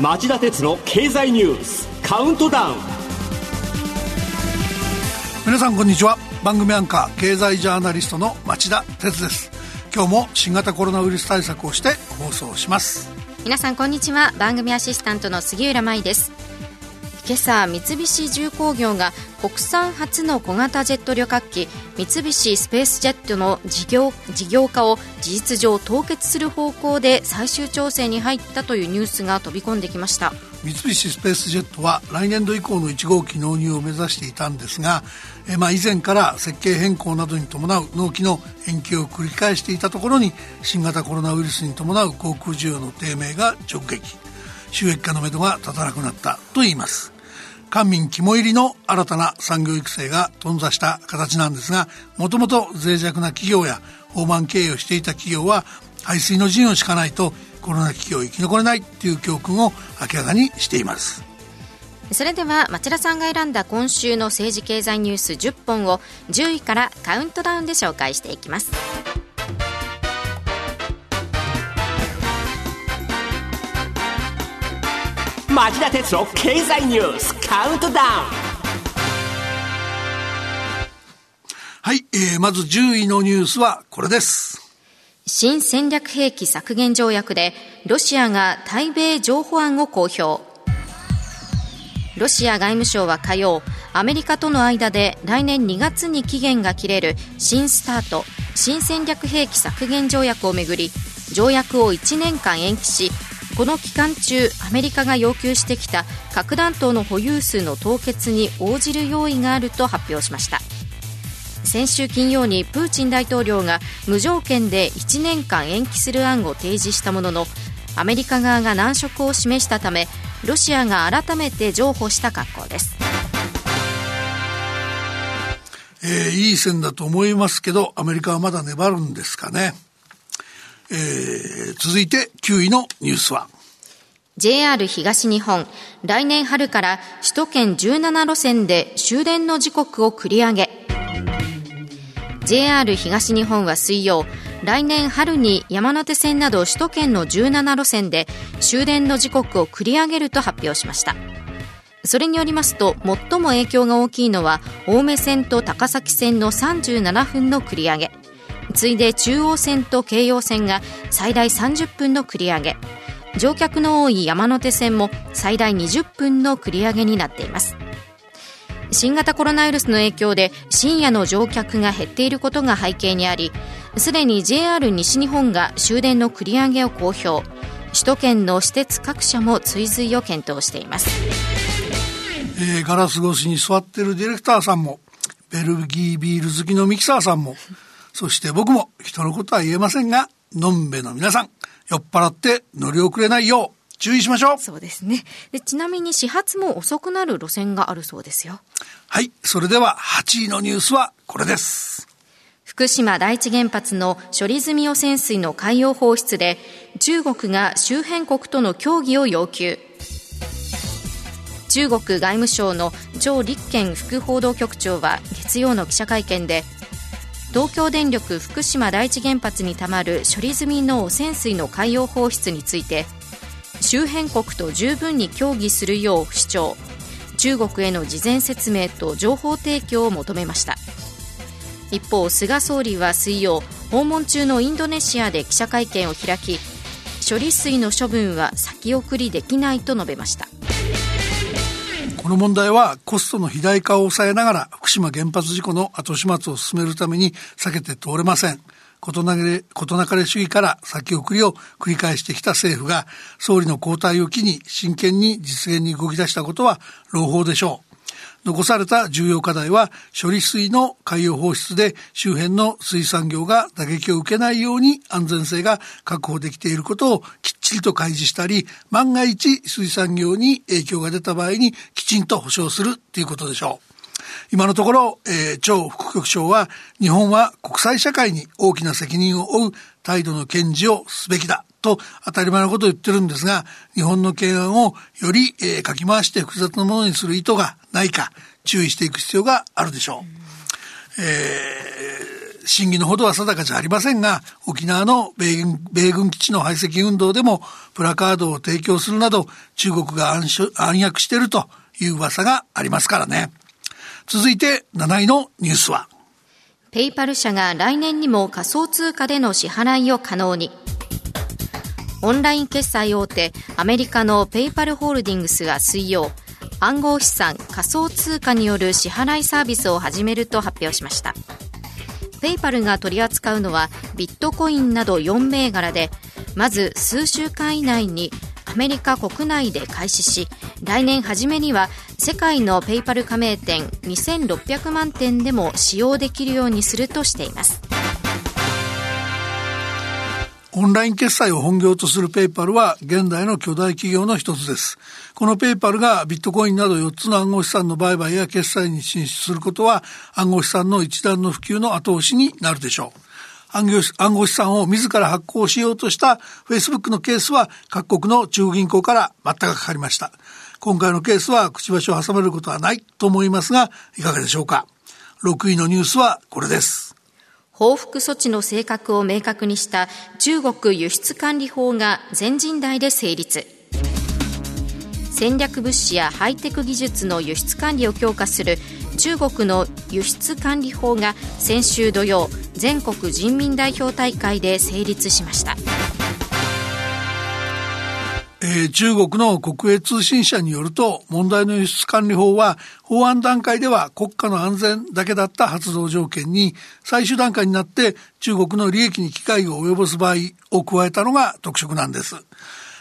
町田鉄の経済ニュースカウントダウン。皆さんこんにちは。番組アンカー経済ジャーナリストの町田鉄です。今日も新型コロナウイルス対策をして放送します。皆さんこんにちは。番組アシスタントの杉浦舞です今朝三菱重工業が国産初の小型ジェット旅客機三菱スペースジェットの事業事業化を事実上凍結する方向で最終調整に入ったというニュースが飛び込んできました。三菱スペースジェットは来年度以降の1号機納入を目指していたんですが、えまあ、以前から設計変更などに伴う納期の延期を繰り返していたところに新型コロナウイルスに伴う航空需要の低迷が直撃。収益化のめどが立たなくなったといいます。官民肝入りの新たな産業育成が頓挫した形なんですがもともと脆弱な企業や大盤経営をしていた企業は排水の陣を敷かないとコロナ危機を生き残れないっていう教訓を明らかにしています。それでは町田さんが選んだ今週の政治経済ニュース10本を10位からカウントダウンで紹介していきます。町田鉄の経済ニュースカウントダウン。はい、えー、まず10位のニュースはこれです。新戦略兵器削減条約でロシアが対米譲歩案を公表。ロシア外務省は火曜アメリカとの間で来年2月に期限が切れる新スタート新戦略兵器削減条約をめぐり条約を1年間延期しこの期間中アメリカが要求してきた核弾頭の保有数の凍結に応じる用意があると発表しました。先週金曜にプーチン大統領が無条件で1年間延期する案を提示したもののアメリカ側が難色を示したためロシアが改めて譲歩した格好です。えー、いい線だと思いますけどアメリカはまだ粘るんですかね。えー、続いて9位のニュースは。JR 東日本来年春から首都圏17路線で終電の時刻を繰り上げ。JR 東日本は水曜来年春に山手線など首都圏の17路線で終電の時刻を繰り上げると発表しました。それによりますと最も影響が大きいのは青梅線と高崎線の37分の繰り上げ。次いで中央線と京葉線が最大30分の繰り上げ。乗客の多い山手線も最大20分の繰り上げになっています。新型コロナウイルスの影響で深夜の乗客が減っていることが背景にありすでに JR 西日本が終電の繰り上げを公表。首都圏の私鉄各社も追随を検討しています、えー、ガラス越しに座ってるディレクターさんもベルギービール好きのミキサーさんもそして僕も人のことは言えませんが、のんべの皆さん、酔っ払って乗り遅れないよう注意しましょう。そうですね。でちなみに始発も遅くなる路線があるそうですよ。はい。それでは8位のニュースはこれです。福島第一原発の処理済み汚染水の海洋放出で中国が周辺国との協議を要求。中国外務省の張立憲副報道局長は月曜の記者会見で東京電力福島第一原発にたまる処理済みの汚染水の海洋放出について周辺国と十分に協議するよう主張。中国への事前説明と情報提供を求めました。一方菅総理は水曜訪問中のインドネシアで記者会見を開き処理水の処分は先送りできないと述べました。の問題はコストの肥大化を抑えながら福島原発事故の後始末を進めるために避けて通れません。事なれ、事なかれ主義から先送りを繰り返してきた政府が総理の交代を機に真剣に実現に動き出したことは朗報でしょう。残された重要課題は処理水の海洋放出で周辺の水産業が打撃を受けないように安全性が確保できていることをきっちりと開示したり万が一水産業に影響が出た場合にきちんと保障するということでしょう。今のところ、えー、張副局長は日本は国際社会に大きな責任を負う態度の堅持をすべきだと当たり前のことを言ってるんですが、日本の懸案をより、えー、かき回して複雑なものにする意図がないか注意していく必要があるでしょう。え審議のほどは定かじゃありませんが、沖縄の米軍米軍基地の排斥運動でもプラカードを提供するなど中国が暗暗躍しているという噂がありますからね。続いて7位のニュースは。ペイパル社が来年にも仮想通貨での支払いを可能に。オンライン決済大手アメリカのペイパルホールディングスが水曜、暗号資産仮想通貨による支払いサービスを始めると発表しました。ペイパルが取り扱うのはビットコインなど4銘柄でまず数週間以内にアメリカ国内で開始し来年初めには世界のペイパル加盟店2600万店でも使用できるようにするとしています。オンライン決済を本業とするペイパルは現代の巨大企業の一つです。このペイパルがビットコインなど4つの暗号資産の売買や決済に進出することは暗号資産の一段の普及の後押しになるでしょう。暗号資産を自ら発行しようとした Facebook のケースは各国の中央銀行から待ったがかかりました。今回のケースはくちばしを挟めることはないと思いますが、いかがでしょうか。6位のニュースはこれです。報復措置の性格を明確にした中国輸出管理法が全人代で成立戦略物資やハイテク技術の輸出管理を強化する中国の輸出管理法が先週土曜全国人民代表大会で成立しました。えー、中国の国営通信社によると問題の輸出管理法は法案段階では国家の安全だけだった発動条件に最終段階になって中国の利益に機会を及ぼす場合を加えたのが特色なんです。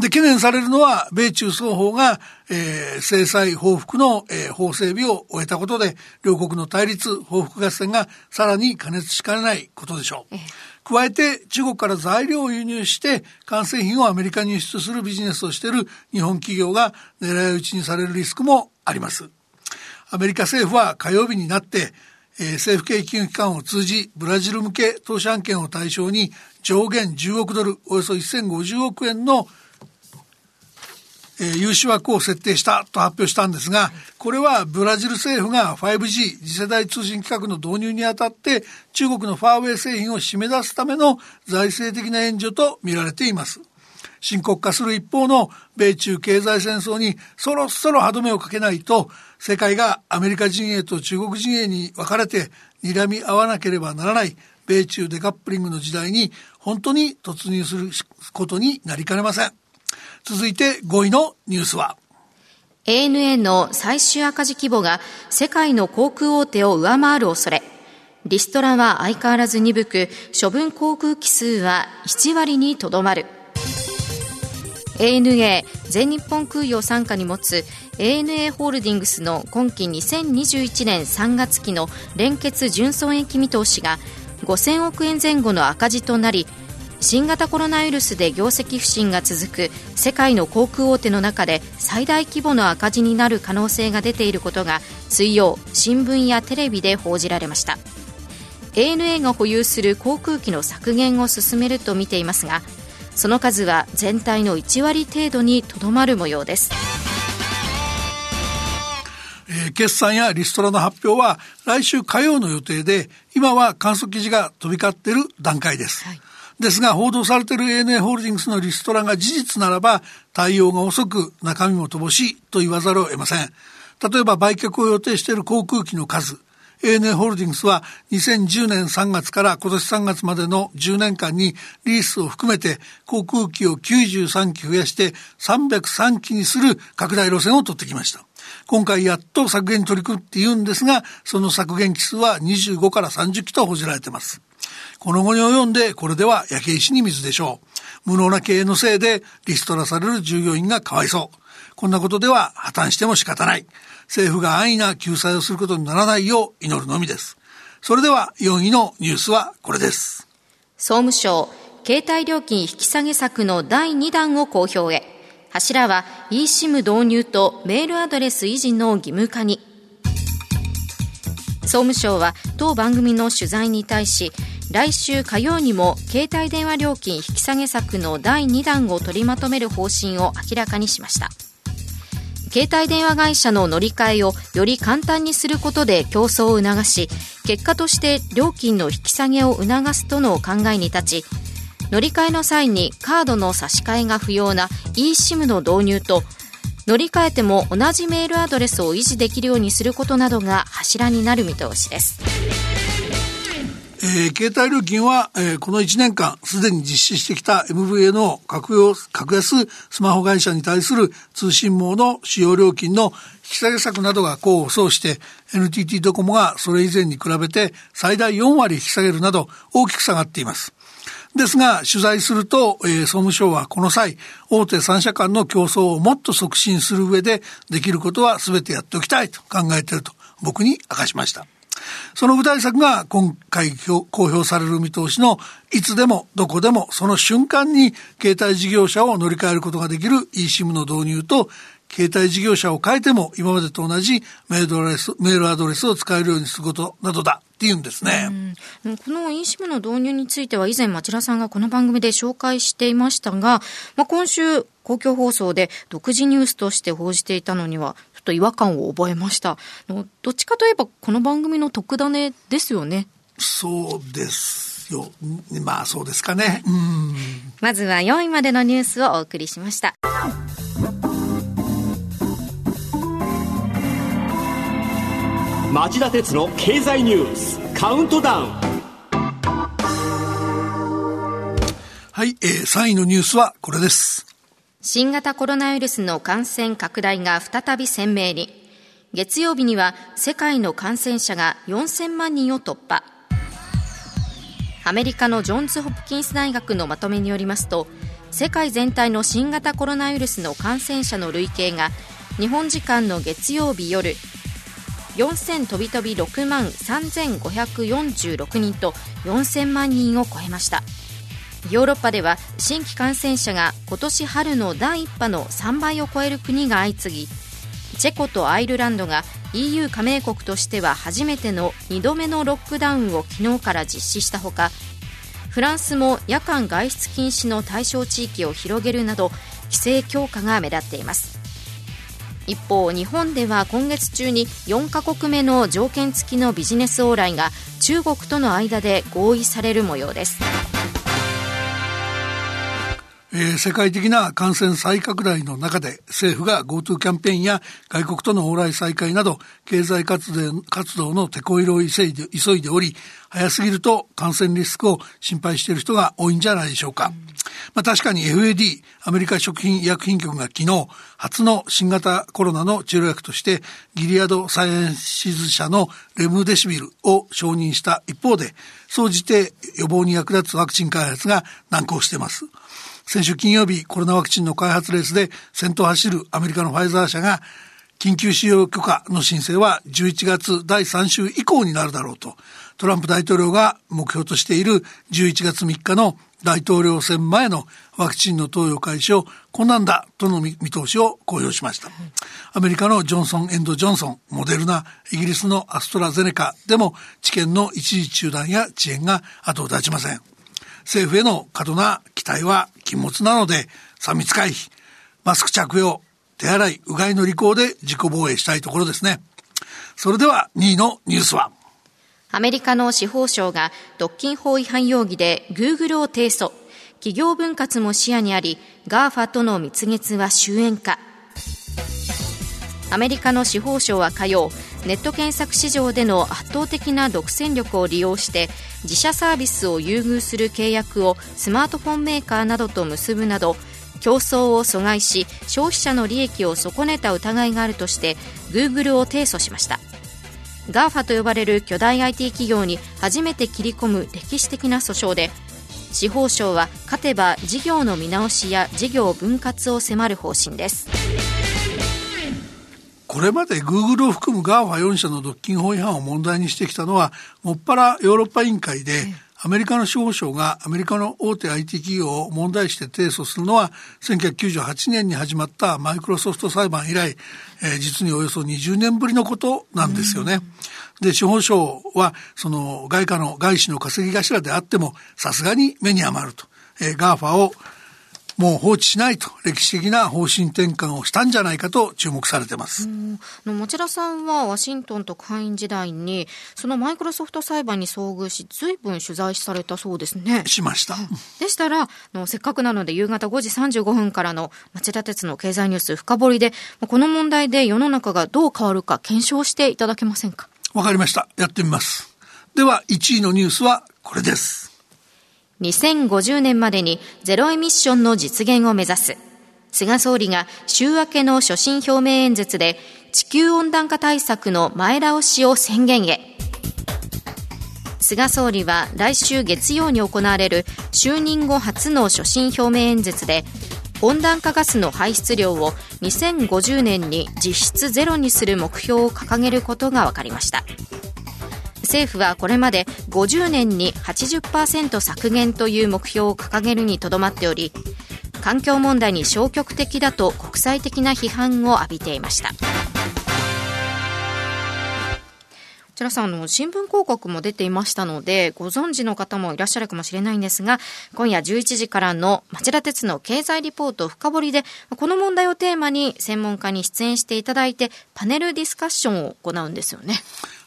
で、懸念されるのは、米中双方が、えー、制裁報復の、えー、法整備を終えたことで、両国の対立、報復合戦がさらに加熱しかねないことでしょう。加えて、中国から材料を輸入して、完成品をアメリカに輸出するビジネスをしている日本企業が狙い撃ちにされるリスクもあります。アメリカ政府は火曜日になって、えー、政府系金融機関を通じ、ブラジル向け投資案件を対象に上限10億ドル、およそ1050億円のえー、融資枠を設定したと発表したんですが、これはブラジル政府が 5G 次世代通信規格の導入にあたって中国のファーウェイ製品を締め出すための財政的な援助と見られています。深刻化する一方の米中経済戦争にそろそろ歯止めをかけないと世界がアメリカ陣営と中国陣営に分かれて睨み合わなければならない米中デカップリングの時代に本当に突入することになりかねません。続いて5位のニュースは。ANA の最終赤字規模が世界の航空大手を上回る恐れ。リストラは相変わらず鈍く処分航空機数は1割にとどまる。ANA 全日本空輸を傘下に持つ ANA ホールディングスの今期2021年3月期の連結純損益見通しが5000億円前後の赤字となり新型コロナウイルスで業績不振が続く世界の航空大手の中で最大規模の赤字になる可能性が出ていることが水曜新聞やテレビで報じられました。ANA が保有する航空機の削減を進めると見ていますがその数は全体の1割程度にとどまる模様です。え決算やリストラの発表は来週火曜の予定で今は観測記事が飛び交っている段階です、はいですが、報道されている ANA ホールディングスのリストラが事実ならば、対応が遅く、中身も乏しいと言わざるを得ません。例えば、売却を予定している航空機の数、ANA ホールディングスは2010年3月から今年3月までの10年間にリースを含めて航空機を93機増やして303機にする拡大路線を取ってきました。今回やっと削減に取り組むって言うんですが、その削減機数は25から30機と報じられています。この後に及んでこれでは焼け石に水でしょう。無能な経営のせいでリストラされる従業員がかわいそう。こんなことでは破綻しても仕方ない。政府が安易な救済をすることにならないよう祈るのみです。それでは4位のニュースはこれです。総務省、携帯料金引き下げ策の第2弾を公表へ。柱は eSIM 導入とメールアドレス維持の義務化に。総務省は当番組の取材に対し来週火曜にも携帯電話料金引き下げ策の第2弾を取りまとめる方針を明らかにしました携帯電話会社の乗り換えをより簡単にすることで競争を促し結果として料金の引き下げを促すとの考えに立ち乗り換えの際にカードの差し替えが不要な eSIM の導入と乗り換えても同じメールアドレスを維持できるようにすることなどが柱になる見通しです。えー、携帯料金は、えー、この1年間すでに実施してきた MVA の格用格安スマホ会社に対する通信網の使用料金の引き下げ策などが功を奏して NTT ドコモがそれ以前に比べて最大4割引き下げるなど大きく下がっています。ですが、取材すると、えー、総務省はこの際、大手3社間の競争をもっと促進する上で、できることは全てやっておきたいと考えていると、僕に明かしました。その具体策が今回公表される見通しのいつでもどこでもその瞬間に携帯事業者を乗り換えることができる eSIM の導入と携帯事業者を変えても今までと同じメールアドレスメールアドレスを使えるようにすることなどだっていうんですね。この eSIM の導入については以前町田さんがこの番組で紹介していましたが、まあ、今週公共放送で独自ニュースとして報じていたのにはょっと違和感を覚えました。どっちかといえばこの番組の特ダネですよね。そうですよ。まあそうですかね。まずは4位までのニュースをお送りしました。町田鉄の経済ニュースカウントダウンはい、えー、3位のニュースはこれです新型コロナウイルスの感染拡大が再び鮮明に。月曜日には世界の感染者が4000万人を突破。アメリカのジョンズ・ホプキンス大学のまとめによりますと世界全体の新型コロナウイルスの感染者の累計が日本時間の月曜日夜4000飛び飛び6万3546人と4000万人を超えました。ヨーロッパでは新規感染者が今年春の第1波の3倍を超える国が相次ぎチェコとアイルランドが EU 加盟国としては初めての2度目のロックダウンを昨日から実施したほかフランスも夜間外出禁止の対象地域を広げるなど規制強化が目立っています。一方日本では今月中に4カ国目の条件付きのビジネス往来が中国との間で合意される模様です。えー、世界的な感染再拡大の中で政府が GoTo キャンペーンや外国との往来再開など経済活動活動の手こ入れを急いで急いでおり早すぎると感染リスクを心配している人が多いんじゃないでしょうか。まあ、確かに FAD アメリカ食品医薬品局が昨日初の新型コロナの治療薬としてギリアドサイエンシズ社のレムデシビルを承認した一方で総じて予防に役立つワクチン開発が難航しています。先週金曜日、コロナワクチンの開発レースで先頭走るアメリカのファイザー社が緊急使用許可の申請は11月第3週以降になるだろうと、トランプ大統領が目標としている11月3日の大統領選前のワクチンの投与開始を困難だとの見通しを公表しました。アメリカのジョンソン・エンド・ジョンソン、モデルナ、イギリスのアストラゼネカでも治験の一時中断や遅延が後を絶ちません。政府への過度な期待は禁物なので、3密回避、マスク着用、手洗い、うがいの履行で自己防衛したいところですね。それでは2位のニュースはアメリカの司法省が独禁法違反容疑でグーグルを提訴。企業分割も視野にあり、 GAFA との蜜月は終焉か。アメリカの司法省は火曜、ネット検索市場での圧倒的な独占力を利用して自社サービスを優遇する契約をスマートフォンメーカーなどと結ぶなど競争を阻害し消費者の利益を損ねた疑いがあるとしてグーグルを提訴しました。GAFA と呼ばれる巨大 IT 企業に初めて切り込む歴史的な訴訟で司法省は勝てば事業の見直しや事業分割を迫る方針です。これまでグーグルを含む GAFA4 社の独禁法違反を問題にしてきたのは、もっぱらヨーロッパ委員会で、アメリカの司法省がアメリカの大手 IT 企業を問題して提訴するのは1998年に始まったマイクロソフト裁判以来、えー、実におよそ20年ぶりのことなんですよね。で、司法省はその外貨の外資の稼ぎ頭であってもさすがに目に余ると。えー、GAFA をもう放置しないと歴史的な方針転換をしたんじゃないかと注目されてます。持田さんはワシントン特派員時代にそのマイクロソフト裁判に遭遇し随分取材されたそうですね。しました。でしたらのせっかくなので夕方5時35分からの町田鉄の経済ニュース深掘りでこの問題で世の中がどう変わるか検証していただけませんか？わかりました。やってみます。では1位のニュースはこれです。2050年までにゼロエミッションの実現を目指す。菅総理が週明けの所信表明演説で地球温暖化対策の前倒しを宣言へ。菅総理は来週月曜に行われる就任後初の所信表明演説で温暖化ガスの排出量を2050年に実質ゼロにする目標を掲げることが分かりました政府はこれまで50年に80%削減という目標を掲げるにとどまっており環境問題に消極的だと国際的な批判を浴びていました。こちらさん、の、新聞広告も出ていましたので、ご存知の方もいらっしゃるかもしれないんですが、今夜11時からの町田鉄の経済リポート深掘りで、この問題をテーマに専門家に出演していただいて、パネルディスカッションを行うんですよね。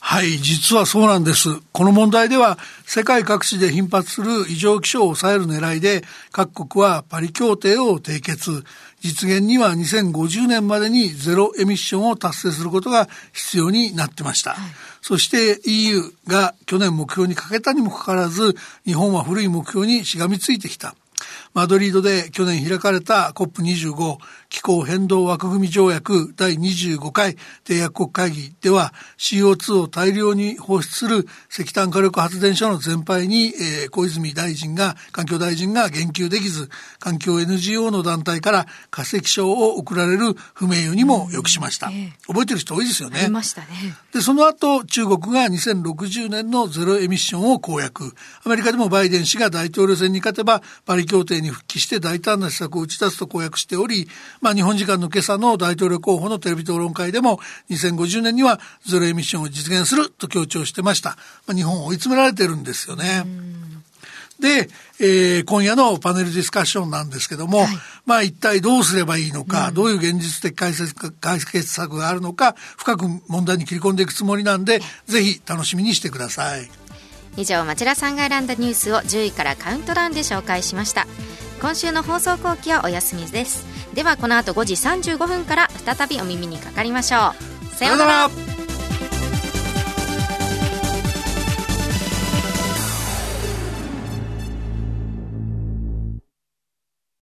はい、実はそうなんです。この問題では、世界各地で頻発する異常気象を抑える狙いで、各国はパリ協定を締結。実現には2050年までにゼロエミッションを達成することが必要になってました。はい、そして EU が去年目標にかけたにもかかわらず、日本は古い目標にしがみついてきた。マドリードで去年開かれた COP25 気候変動枠組条約第25回締約国会議では CO2 を大量に放出する石炭火力発電所の全廃に、えー、小泉大臣が環境大臣が言及できず環境 NGO の団体から化石賞を贈られる不名誉にもよくしました、覚えてる人多いですよね、ね、でその後中国が2060年のゼロエミッションを公約。アメリカでもバイデン氏が大統領選に勝てばパリ協定に復帰して大胆な施策を打ち出すと公約しておりまあ、日本時間の今朝の大統領候補のテレビ討論会でも2050年にはゼロエミッションを実現すると強調してました。まあ、日本追い詰められてるんですよね。で、えー、今夜のパネルディスカッションなんですけども、はい、まあ一体どうすればいいのか、うん、どういう現実的解説解決策があるのか、深く問題に切り込んでいくつもりなんで、ぜひ楽しみにしてください。以上、町田さんが選んだニュースを10位からカウントダウンで紹介しました。今週の放送後期はお休みです。ではこの後5時35分から再びお耳にかかりましょう。さようなら。